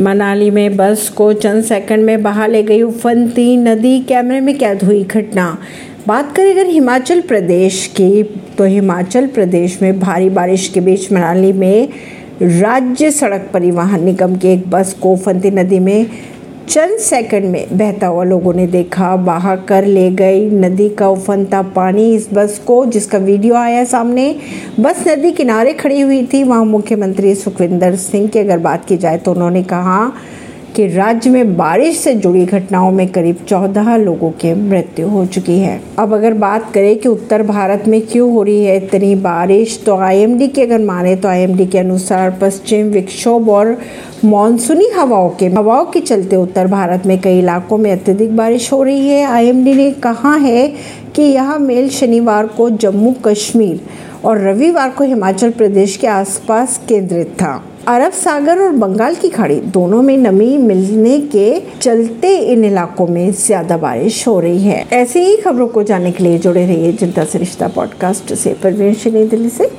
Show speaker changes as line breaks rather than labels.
मनाली में बस को चंद सेकंड में बहा ले गई उफनती नदी। कैमरे में कैद हुई घटना। बात करें अगर हिमाचल प्रदेश की तो हिमाचल प्रदेश में भारी बारिश के बीच मनाली में राज्य सड़क परिवहन निगम की एक बस को फंती नदी में चंद सेकंड में बहता हुआ लोगों ने देखा, बाहर कर ले गई नदी का उफनता पानी इस बस को जिसका वीडियो आया सामने। बस नदी किनारे खड़ी हुई थी। वहाँ मुख्यमंत्री सुखविंदर सिंह की अगर बात की जाए तो उन्होंने कहा कि राज्य में बारिश से जुड़ी घटनाओं में करीब चौदह लोगों की मृत्यु हो चुकी है। अब अगर बात करें कि उत्तर भारत में क्यों हो रही है इतनी बारिश तो आईएमडी की अगर माने तो आईएमडी के अनुसार पश्चिम विक्षोभ और मानसूनी हवाओं के हवाओं के चलते उत्तर भारत में कई इलाकों में अत्यधिक बारिश हो रही है। आईएमडी ने कहा है कि यह मेल शनिवार को जम्मू कश्मीर और रविवार को हिमाचल प्रदेश के आसपास केंद्रित था। अरब सागर और बंगाल की खाड़ी दोनों में नमी मिलने के चलते इन इलाकों में ज़्यादा बारिश हो रही है। ऐसी ही खबरों को जानने के लिए जुड़े रहिए जनता सरिश्ता रिश्ता पॉडकास्ट से। परवीन दिल्ली से।